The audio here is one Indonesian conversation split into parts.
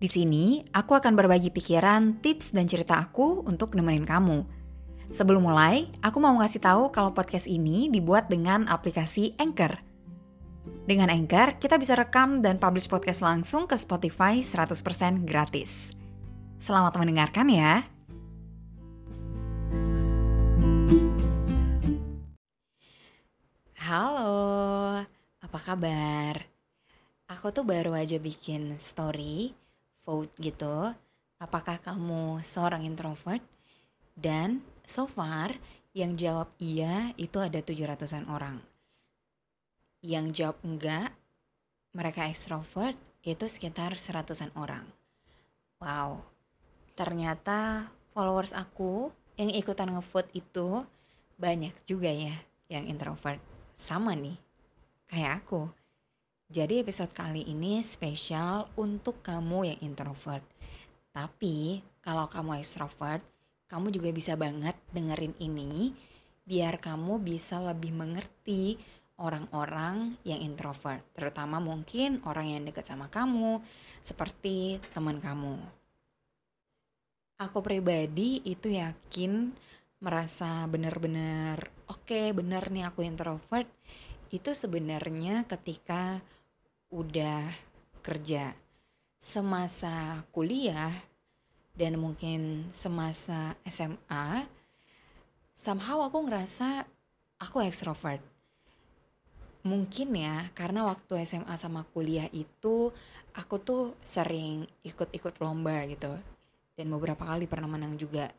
Di sini, aku akan berbagi pikiran, tips, dan cerita aku untuk nemenin kamu. Sebelum mulai, aku mau ngasih tahu kalau podcast ini dibuat dengan aplikasi Anchor. Dengan Anchor, kita bisa rekam dan publish podcast langsung ke Spotify 100% gratis. Selamat mendengarkan ya. Halo, apa kabar? Aku tuh baru aja bikin story, vote gitu. Apakah kamu seorang introvert? Dan so far, yang jawab iya itu ada 700-an orang. Yang jawab enggak, mereka extrovert, itu sekitar seratusan orang. Wow, ternyata followers aku yang ikutan ngevote itu banyak juga ya yang introvert. Sama nih, kayak aku. Jadi episode kali ini spesial untuk kamu yang introvert. Tapi kalau kamu extrovert, kamu juga bisa banget dengerin ini biar kamu bisa lebih mengerti orang-orang yang introvert, terutama mungkin orang yang dekat sama kamu, seperti teman kamu. Aku pribadi itu yakin merasa benar-benar oke, bener nih aku introvert itu sebenarnya ketika udah kerja semasa kuliah dan mungkin semasa SMA somehow aku ngerasa aku extrovert. Mungkin ya karena waktu SMA sama kuliah itu aku tuh sering ikut-ikut lomba gitu. Dan beberapa kali pernah menang juga.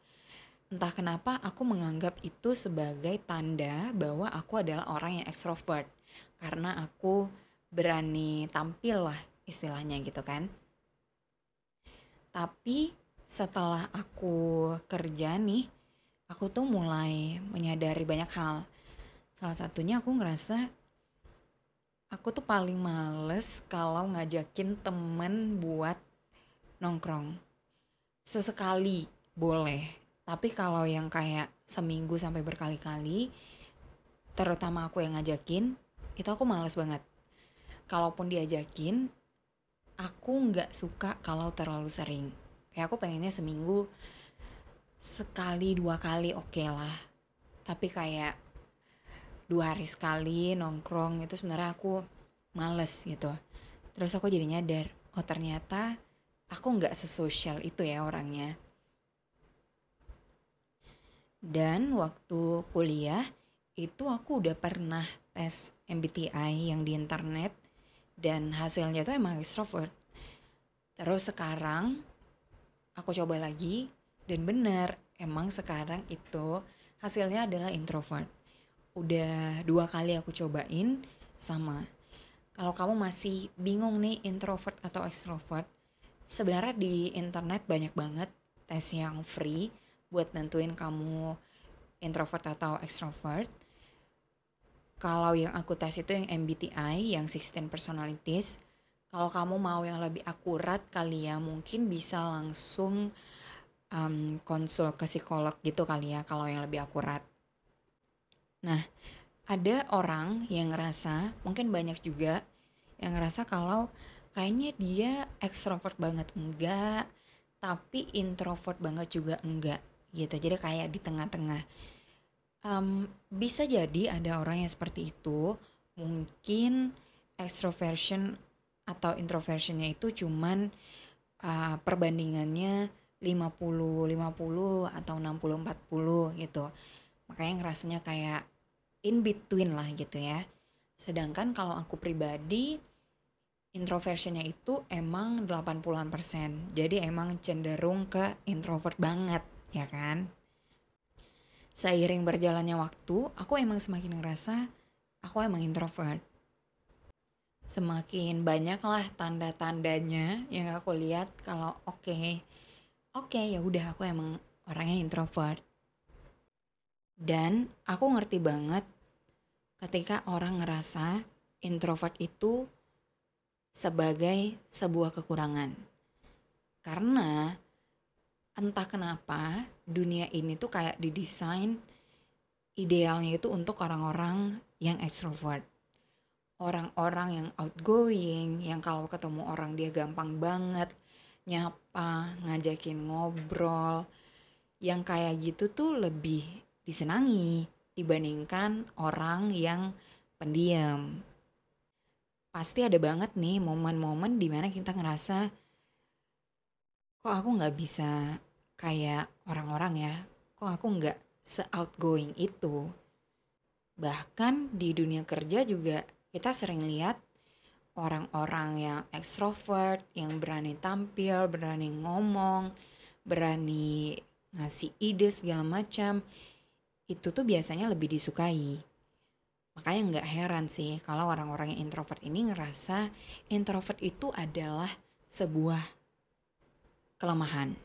Entah kenapa aku menganggap itu sebagai tanda bahwa aku adalah orang yang extrovert. Karena aku berani tampil lah istilahnya gitu kan. Tapi setelah aku kerja nih aku tuh mulai menyadari banyak hal. Salah satunya aku ngerasa aku tuh paling males kalau ngajakin temen buat nongkrong. Sesekali boleh tapi kalau yang kayak seminggu sampai berkali-kali terutama aku yang ngajakin itu aku males banget kalaupun diajakin aku nggak suka kalau terlalu sering. Kayak aku pengennya seminggu sekali dua kali oke lah. Tapi kayak dua hari sekali nongkrong itu sebenarnya aku males gitu. Terus aku jadi nyadar oh ternyata aku nggak sesosial itu ya orangnya. Dan waktu kuliah itu aku udah pernah tes MBTI yang di internet dan hasilnya tuh emang extrovert. Terus sekarang aku coba lagi dan benar emang sekarang itu hasilnya adalah introvert. Udah dua kali aku cobain sama. Kalau kamu masih bingung nih introvert atau extrovert, sebenarnya di internet banyak banget tes yang free buat nentuin kamu introvert atau extrovert. Kalau yang aku tes itu yang MBTI, yang 16 personalities. Kalau kamu mau yang lebih akurat kali ya, mungkin bisa langsung um, konsul ke psikolog gitu kali ya, kalau yang lebih akurat. Nah, ada orang yang ngerasa, mungkin banyak juga yang ngerasa kalau kayaknya dia extrovert banget enggak, tapi introvert banget juga enggak gitu. Jadi kayak di tengah-tengah. Um, bisa jadi ada orang yang seperti itu. Mungkin extroversion atau introversionnya itu cuman uh, perbandingannya 50-50 atau 60-40 gitu. Makanya ngerasanya kayak in between lah gitu ya. Sedangkan kalau aku pribadi introversionnya itu emang 80-an persen. Jadi emang cenderung ke introvert banget, ya kan? Seiring berjalannya waktu, aku emang semakin ngerasa aku emang introvert. Semakin banyaklah tanda-tandanya yang aku lihat kalau oke, okay, oke okay, ya udah aku emang orangnya introvert. Dan aku ngerti banget ketika orang ngerasa introvert itu sebagai sebuah kekurangan. Karena entah kenapa dunia ini tuh kayak didesain idealnya itu untuk orang-orang yang extrovert. Orang-orang yang outgoing, yang kalau ketemu orang dia gampang banget nyapa, ngajakin ngobrol. Yang kayak gitu tuh lebih disenangi dibandingkan orang yang pendiam. Pasti ada banget nih momen-momen di mana kita ngerasa kok aku nggak bisa kayak orang-orang ya, kok aku nggak se-outgoing itu. Bahkan di dunia kerja juga kita sering lihat orang-orang yang ekstrovert, yang berani tampil, berani ngomong, berani ngasih ide segala macam, itu tuh biasanya lebih disukai. Makanya nggak heran sih kalau orang-orang yang introvert ini ngerasa introvert itu adalah sebuah kelemahan.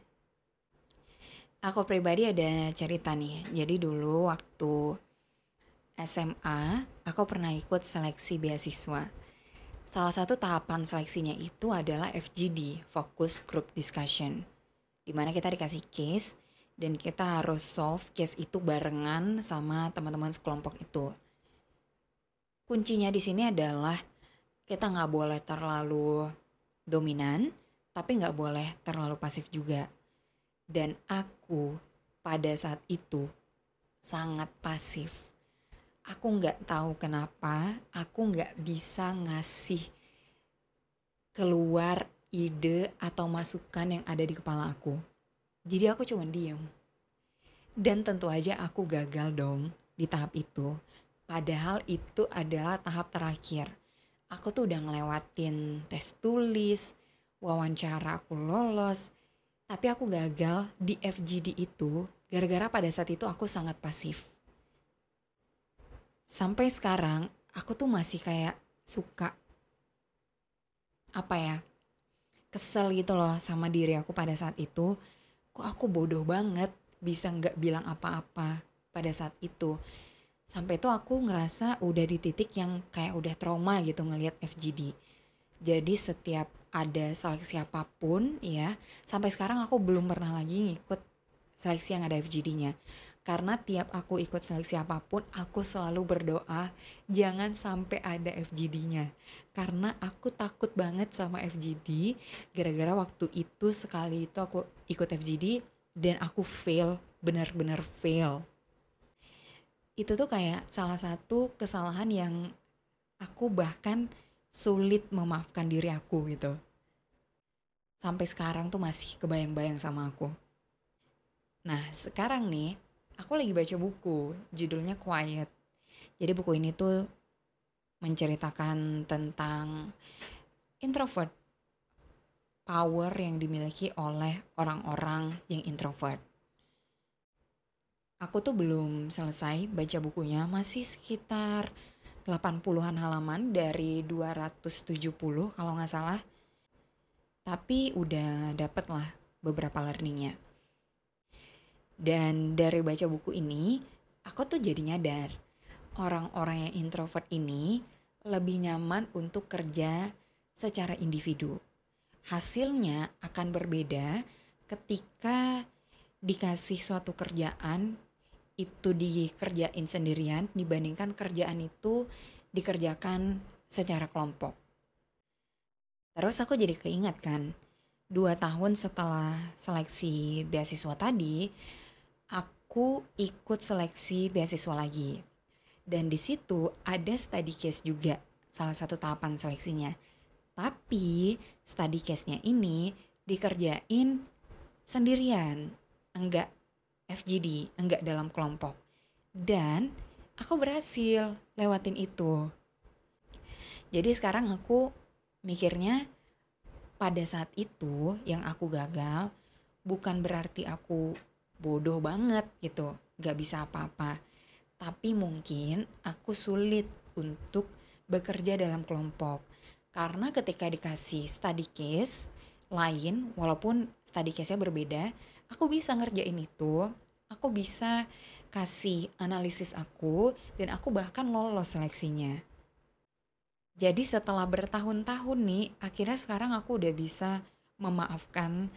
Aku pribadi ada cerita nih. Jadi dulu waktu SMA, aku pernah ikut seleksi beasiswa. Salah satu tahapan seleksinya itu adalah FGD, Focus Group Discussion. Di mana kita dikasih case dan kita harus solve case itu barengan sama teman-teman sekelompok itu. Kuncinya di sini adalah kita nggak boleh terlalu dominan, tapi nggak boleh terlalu pasif juga. Dan aku pada saat itu sangat pasif. Aku nggak tahu kenapa aku nggak bisa ngasih keluar ide atau masukan yang ada di kepala aku. Jadi aku cuma diem. Dan tentu aja aku gagal dong di tahap itu. Padahal itu adalah tahap terakhir. Aku tuh udah ngelewatin tes tulis, wawancara aku lolos, tapi aku gagal di FGD itu gara-gara pada saat itu aku sangat pasif. Sampai sekarang aku tuh masih kayak suka apa ya kesel gitu loh sama diri aku pada saat itu. Kok aku bodoh banget bisa nggak bilang apa-apa pada saat itu? Sampai itu aku ngerasa udah di titik yang kayak udah trauma gitu ngelihat FGD jadi setiap ada seleksi apa pun ya, sampai sekarang aku belum pernah lagi ngikut seleksi yang ada FGD-nya. Karena tiap aku ikut seleksi apa pun, aku selalu berdoa jangan sampai ada FGD-nya. Karena aku takut banget sama FGD, gara-gara waktu itu sekali itu aku ikut FGD dan aku fail, benar-benar fail. Itu tuh kayak salah satu kesalahan yang aku bahkan sulit memaafkan diri aku gitu. Sampai sekarang tuh masih kebayang-bayang sama aku. Nah sekarang nih, aku lagi baca buku, judulnya Quiet. Jadi buku ini tuh menceritakan tentang introvert, power yang dimiliki oleh orang-orang yang introvert. Aku tuh belum selesai baca bukunya, masih sekitar 80-an halaman dari 270 kalau nggak salah. Tapi udah dapet lah beberapa learningnya. Dan dari baca buku ini, aku tuh jadi nyadar orang-orang yang introvert ini lebih nyaman untuk kerja secara individu. Hasilnya akan berbeda ketika dikasih suatu kerjaan itu dikerjain sendirian dibandingkan kerjaan itu dikerjakan secara kelompok. Terus aku jadi keingat kan, dua tahun setelah seleksi beasiswa tadi, aku ikut seleksi beasiswa lagi. Dan di situ ada study case juga, salah satu tahapan seleksinya. Tapi study case-nya ini dikerjain sendirian, enggak FGD, enggak dalam kelompok. Dan aku berhasil lewatin itu. Jadi sekarang aku mikirnya pada saat itu yang aku gagal bukan berarti aku bodoh banget gitu, gak bisa apa-apa. Tapi mungkin aku sulit untuk bekerja dalam kelompok. Karena ketika dikasih study case lain, walaupun study case-nya berbeda, aku bisa ngerjain itu, aku bisa kasih analisis aku, dan aku bahkan lolos seleksinya. Jadi setelah bertahun-tahun nih, akhirnya sekarang aku udah bisa memaafkan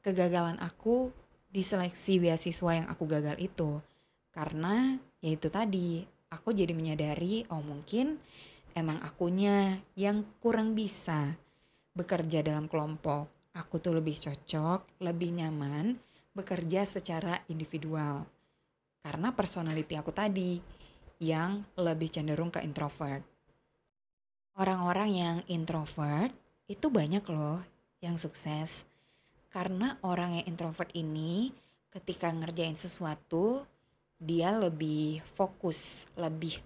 kegagalan aku di seleksi beasiswa yang aku gagal itu. Karena ya itu tadi, aku jadi menyadari, oh mungkin emang akunya yang kurang bisa bekerja dalam kelompok. Aku tuh lebih cocok, lebih nyaman bekerja secara individual. Karena personality aku tadi yang lebih cenderung ke introvert. Orang-orang yang introvert itu banyak loh yang sukses. Karena orang yang introvert ini ketika ngerjain sesuatu dia lebih fokus, lebih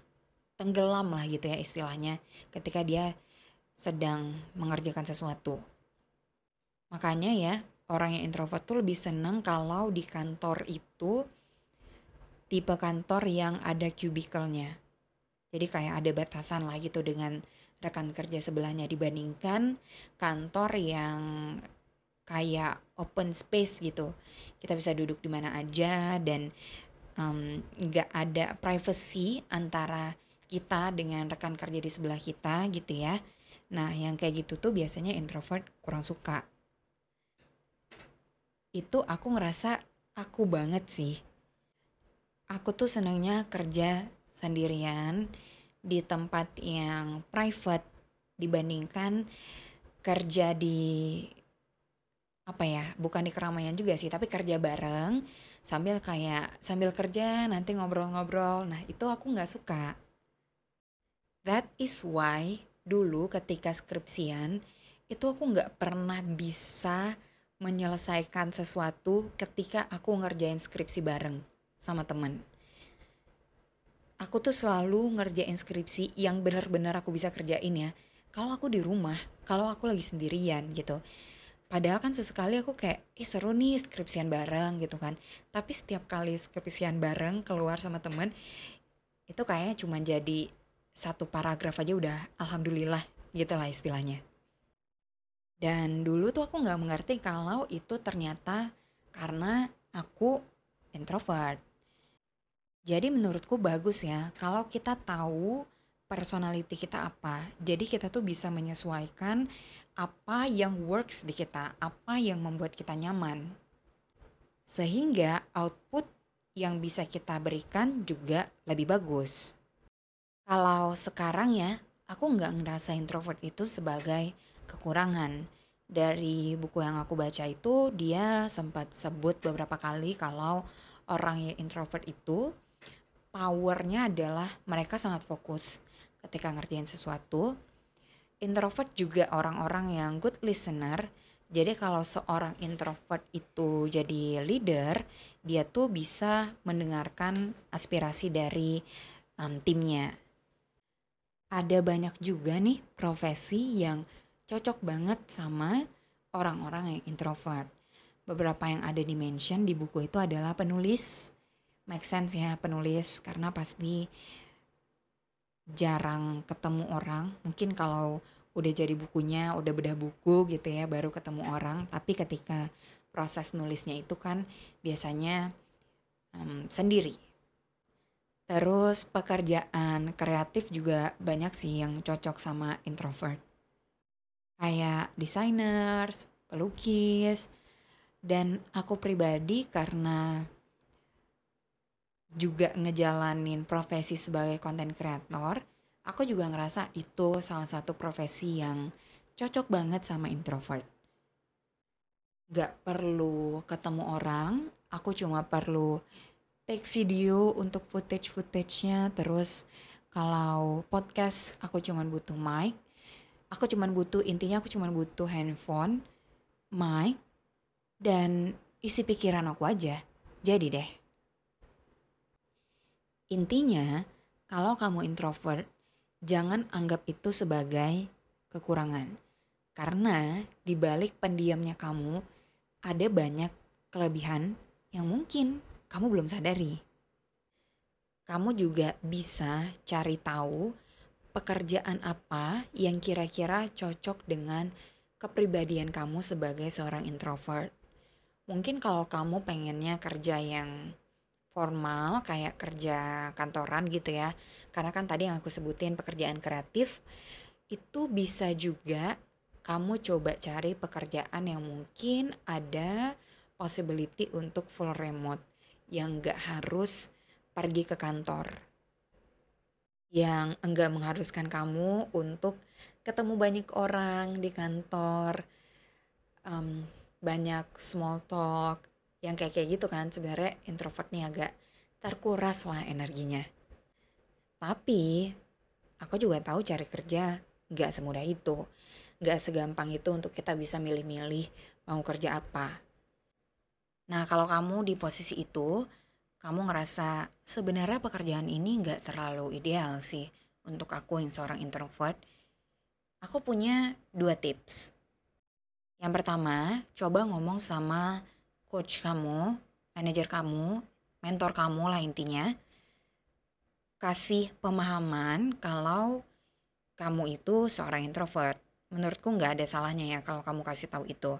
tenggelam lah gitu ya istilahnya ketika dia sedang mengerjakan sesuatu. Makanya ya, orang yang introvert tuh lebih senang kalau di kantor itu tipe kantor yang ada cubicle-nya. Jadi kayak ada batasan lah gitu dengan rekan kerja sebelahnya dibandingkan kantor yang kayak open space gitu. Kita bisa duduk di mana aja dan nggak um, ada privacy antara kita dengan rekan kerja di sebelah kita gitu ya. Nah yang kayak gitu tuh biasanya introvert kurang suka. Itu aku ngerasa aku banget sih. Aku tuh senangnya kerja sendirian di tempat yang private dibandingkan kerja di apa ya bukan di keramaian juga sih tapi kerja bareng sambil kayak sambil kerja nanti ngobrol-ngobrol nah itu aku nggak suka that is why dulu ketika skripsian itu aku nggak pernah bisa menyelesaikan sesuatu ketika aku ngerjain skripsi bareng sama temen aku tuh selalu ngerjain skripsi yang benar-benar aku bisa kerjain ya. Kalau aku di rumah, kalau aku lagi sendirian gitu. Padahal kan sesekali aku kayak, ih seru nih skripsian bareng gitu kan. Tapi setiap kali skripsian bareng keluar sama temen, itu kayaknya cuma jadi satu paragraf aja udah alhamdulillah gitu lah istilahnya. Dan dulu tuh aku nggak mengerti kalau itu ternyata karena aku introvert jadi menurutku bagus ya kalau kita tahu personality kita apa. Jadi kita tuh bisa menyesuaikan apa yang works di kita, apa yang membuat kita nyaman. Sehingga output yang bisa kita berikan juga lebih bagus. Kalau sekarang ya, aku nggak ngerasa introvert itu sebagai kekurangan. Dari buku yang aku baca itu, dia sempat sebut beberapa kali kalau orang yang introvert itu powernya adalah mereka sangat fokus ketika ngerjain sesuatu. Introvert juga orang-orang yang good listener. Jadi kalau seorang introvert itu jadi leader, dia tuh bisa mendengarkan aspirasi dari um, timnya. Ada banyak juga nih profesi yang cocok banget sama orang-orang yang introvert. Beberapa yang ada di mention di buku itu adalah penulis, make sense ya penulis karena pasti jarang ketemu orang. Mungkin kalau udah jadi bukunya, udah bedah buku gitu ya, baru ketemu orang. Tapi ketika proses nulisnya itu kan biasanya um, sendiri. Terus pekerjaan kreatif juga banyak sih yang cocok sama introvert. Kayak designers, pelukis, dan aku pribadi karena juga ngejalanin profesi sebagai konten kreator, aku juga ngerasa itu salah satu profesi yang cocok banget sama introvert. Gak perlu ketemu orang, aku cuma perlu take video untuk footage-footage-nya, terus kalau podcast aku cuma butuh mic, aku cuma butuh, intinya aku cuma butuh handphone, mic, dan isi pikiran aku aja. Jadi deh. Intinya, kalau kamu introvert, jangan anggap itu sebagai kekurangan. Karena di balik pendiamnya kamu ada banyak kelebihan yang mungkin kamu belum sadari. Kamu juga bisa cari tahu pekerjaan apa yang kira-kira cocok dengan kepribadian kamu sebagai seorang introvert. Mungkin kalau kamu pengennya kerja yang formal kayak kerja kantoran gitu ya. Karena kan tadi yang aku sebutin pekerjaan kreatif itu bisa juga kamu coba cari pekerjaan yang mungkin ada possibility untuk full remote yang gak harus pergi ke kantor yang enggak mengharuskan kamu untuk ketemu banyak orang di kantor um, banyak small talk yang kayak kayak gitu kan. Sebenarnya introvert nih agak terkuras lah energinya. Tapi aku juga tahu cari kerja nggak semudah itu. Nggak segampang itu untuk kita bisa milih-milih mau kerja apa. Nah kalau kamu di posisi itu kamu ngerasa sebenarnya pekerjaan ini nggak terlalu ideal sih untuk aku yang seorang introvert aku punya dua tips yang pertama coba ngomong sama coach kamu manajer kamu mentor kamu lah intinya kasih pemahaman kalau kamu itu seorang introvert. Menurutku nggak ada salahnya ya kalau kamu kasih tahu itu.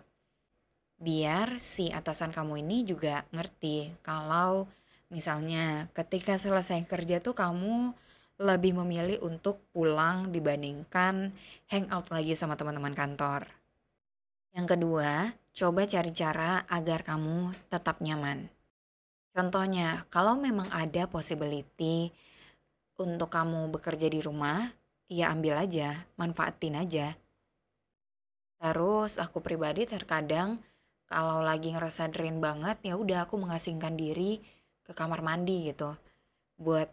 Biar si atasan kamu ini juga ngerti kalau misalnya ketika selesai kerja tuh kamu lebih memilih untuk pulang dibandingkan hangout lagi sama teman-teman kantor. Yang kedua, coba cari cara agar kamu tetap nyaman. Contohnya, kalau memang ada possibility untuk kamu bekerja di rumah, ya ambil aja, manfaatin aja. Terus aku pribadi terkadang kalau lagi ngerasa drain banget ya udah aku mengasingkan diri ke kamar mandi gitu buat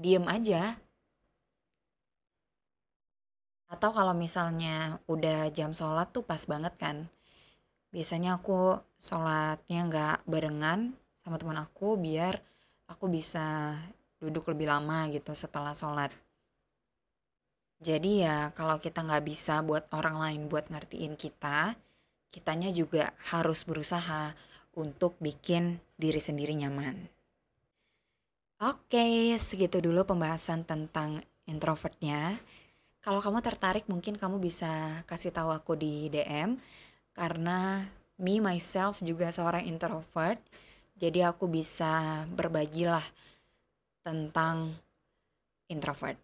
diem aja. Atau kalau misalnya udah jam sholat tuh pas banget kan. Biasanya aku sholatnya nggak barengan sama teman aku biar aku bisa duduk lebih lama gitu setelah sholat. Jadi ya kalau kita nggak bisa buat orang lain buat ngertiin kita, kitanya juga harus berusaha untuk bikin diri sendiri nyaman. Oke, segitu dulu pembahasan tentang introvertnya. Kalau kamu tertarik mungkin kamu bisa kasih tahu aku di DM karena me myself juga seorang introvert. Jadi aku bisa berbagi lah tentang introvert.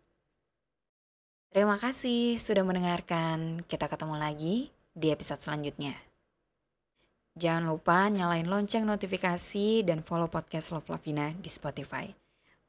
Terima kasih sudah mendengarkan. Kita ketemu lagi di episode selanjutnya. Jangan lupa nyalain lonceng notifikasi dan follow podcast Love Lavina di Spotify.